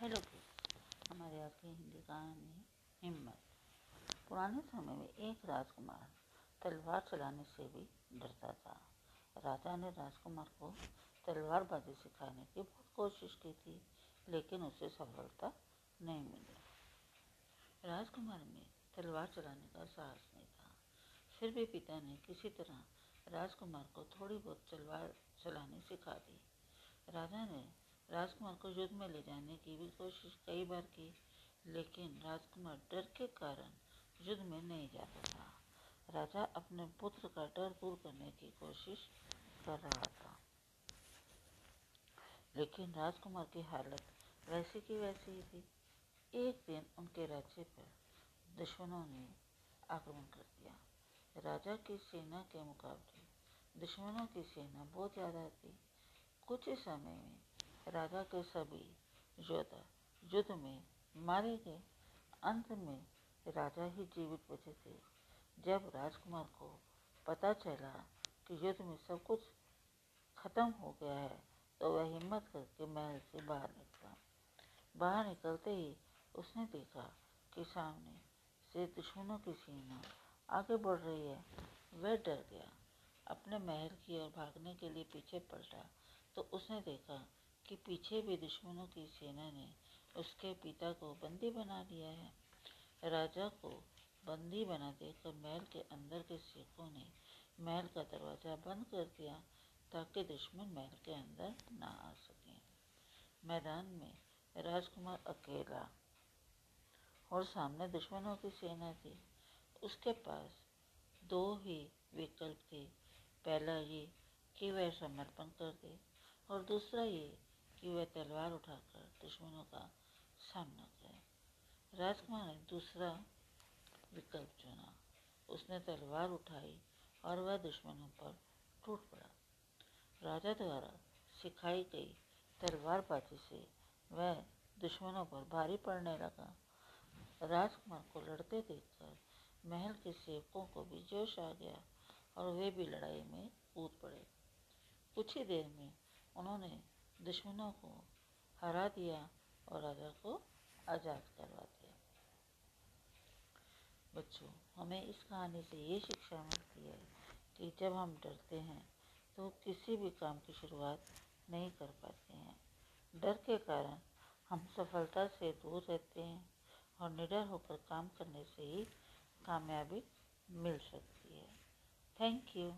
Hello kids, हमारे आज की हिंदी कहानी है हिम्मत। पुराने समय में एक राजकुमार तलवार चलाने से भी डरता था। राजा ने राजकुमार को तलवारबाजी सिखाने की बहुत कोशिश की थी, लेकिन उसे सफलता नहीं मिली। राजकुमार में तलवार चलाने का साहस नहीं था। फिर भी पिता ने किसी तरह राजकुमार को थोड़ी बहुत तलवार चलानी सिखा दी। राजा ने राजकुमार को युद्ध में ले जाने की भी कोशिश कई बार की, लेकिन राजकुमार डर के कारण युद्ध में नहीं जाता था। राजा अपने पुत्र का डर दूर करने की कोशिश कर रहा था। लेकिन राजकुमार की हालत वैसी की वैसी ही थी। एक दिन उनके राज्य पर दुश्मनों ने आक्रमण कर दिया। राजा की सेना के मुकाबले दुश्मनों की सेना बहुत ज़्यादा थी। कुछ ही समय में राजा के सभी योद्धा युद्ध में मारे गए। अंत में राजा ही जीवित बचे थे। जब राजकुमार को पता चला कि युद्ध में सब कुछ खत्म हो गया है तो वह हिम्मत करके महल से बाहर निकला। बाहर निकलते ही उसने देखा कि सामने से दुश्मनों की सेना आगे बढ़ रही है। वह डर गया। अपने महल की ओर भागने के लिए पीछे पलटा तो उसने देखा कि पीछे भी दुश्मनों की सेना ने उसके पिता को बंदी बना लिया है। राजा को बंदी बना देकर महल के अंदर के सिखों ने महल का दरवाज़ा बंद कर दिया ताकि दुश्मन महल के अंदर ना आ सके। मैदान में राजकुमार अकेला और सामने दुश्मनों की सेना थी। उसके पास दो ही विकल्प थे। पहला ये कि वह समर्पण कर दे और दूसरा ये कि वह तलवार उठाकर दुश्मनों का सामना करे। राजकुमार ने दूसरा विकल्प चुना। उसने तलवार उठाई और वह दुश्मनों पर टूट पड़ा। राजा द्वारा सिखाई गई तलवारबाजी से वह दुश्मनों पर भारी पड़ने लगा। राजकुमार को लड़ते देखकर महल के सेवकों को भी जोश आ गया और वे भी लड़ाई में कूद पड़े। कुछ ही देर में उन्होंने दुश्मनों को हरा दिया और राजा को आज़ाद करवा दिया। बच्चों, हमें इस कहानी से ये शिक्षा मिलती है कि जब हम डरते हैं तो किसी भी काम की शुरुआत नहीं कर पाते हैं। डर के कारण हम सफलता से दूर रहते हैं और निडर होकर काम करने से ही कामयाबी मिल सकती है। Thank you.